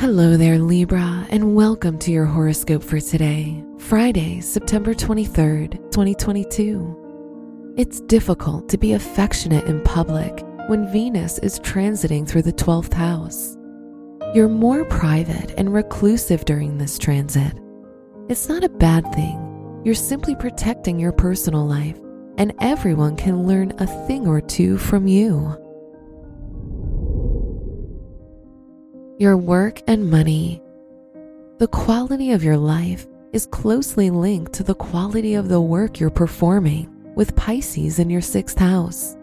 Hello there, Libra, and welcome to your horoscope for today, Friday, September 23rd, 2022. It's difficult to be affectionate in public when Venus is transiting through the 12th house. You're more private and reclusive during this transit. It's not a bad thing, you're simply protecting your personal life, and everyone can learn a thing or two from you. Your work and money. The quality of your life is closely linked to the quality of the work you're performing with Pisces in your sixth house.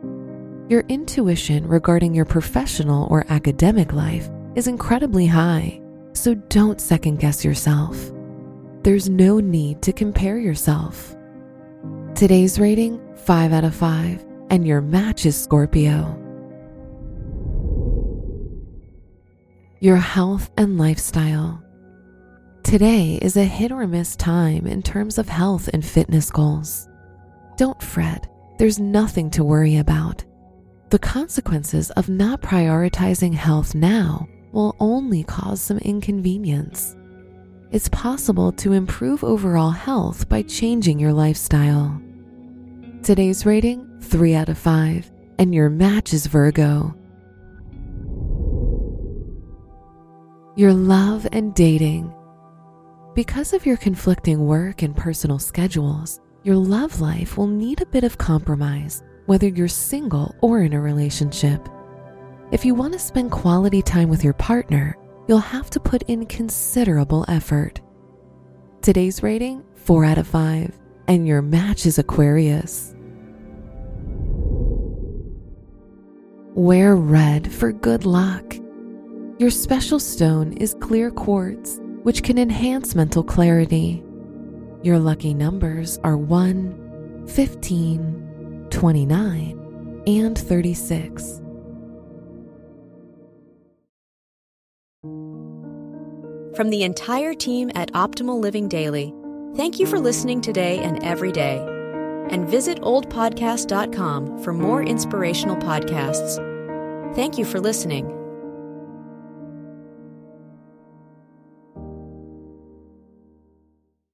Your intuition regarding your professional or academic life is incredibly high, so don't second guess yourself. There's no need to compare yourself. Today's rating 5 out of 5, and your match is Scorpio. Your health and lifestyle. Today is a hit or miss time in terms of health and fitness goals. Don't fret, there's nothing to worry about. The consequences of not prioritizing health now will only cause some inconvenience. It's possible to improve overall health by changing your lifestyle. Today's rating 3 out of 5, and your match is Virgo. Your love and dating. Because of your conflicting work and personal schedules, your love life will need a bit of compromise, whether you're single or in a relationship. If you want to spend quality time with your partner, you'll have to put in considerable effort. Today's rating 4 out of 5, and your match is Aquarius. Wear red for good luck. Your special stone is clear quartz, which can enhance mental clarity. Your lucky numbers are 1, 15, 29, and 36. From the entire team at Optimal Living Daily, thank you for listening today and every day. And visit oldpodcast.com for more inspirational podcasts. Thank you for listening.